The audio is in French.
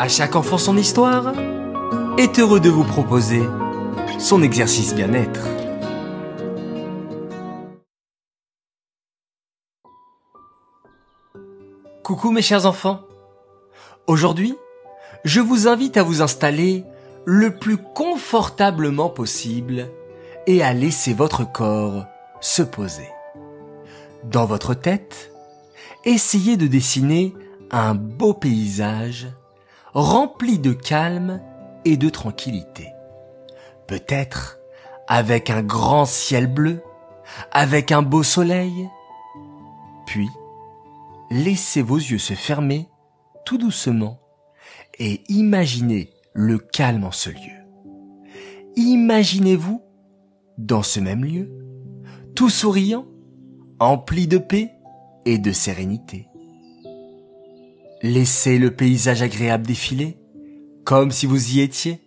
À chaque enfant son histoire est heureux de vous proposer son exercice bien-être. Coucou mes chers enfants. Aujourd'hui, je vous invite à vous installer le plus confortablement possible et à laisser votre corps se poser. Dans votre tête, essayez de dessiner un beau paysage rempli de calme et de tranquillité. Peut-être avec un grand ciel bleu, avec un beau soleil. Puis, laissez vos yeux se fermer tout doucement et imaginez le calme en ce lieu. Imaginez-vous dans ce même lieu, tout souriant, empli de paix et de sérénité. Laissez le paysage agréable défiler, comme si vous y étiez,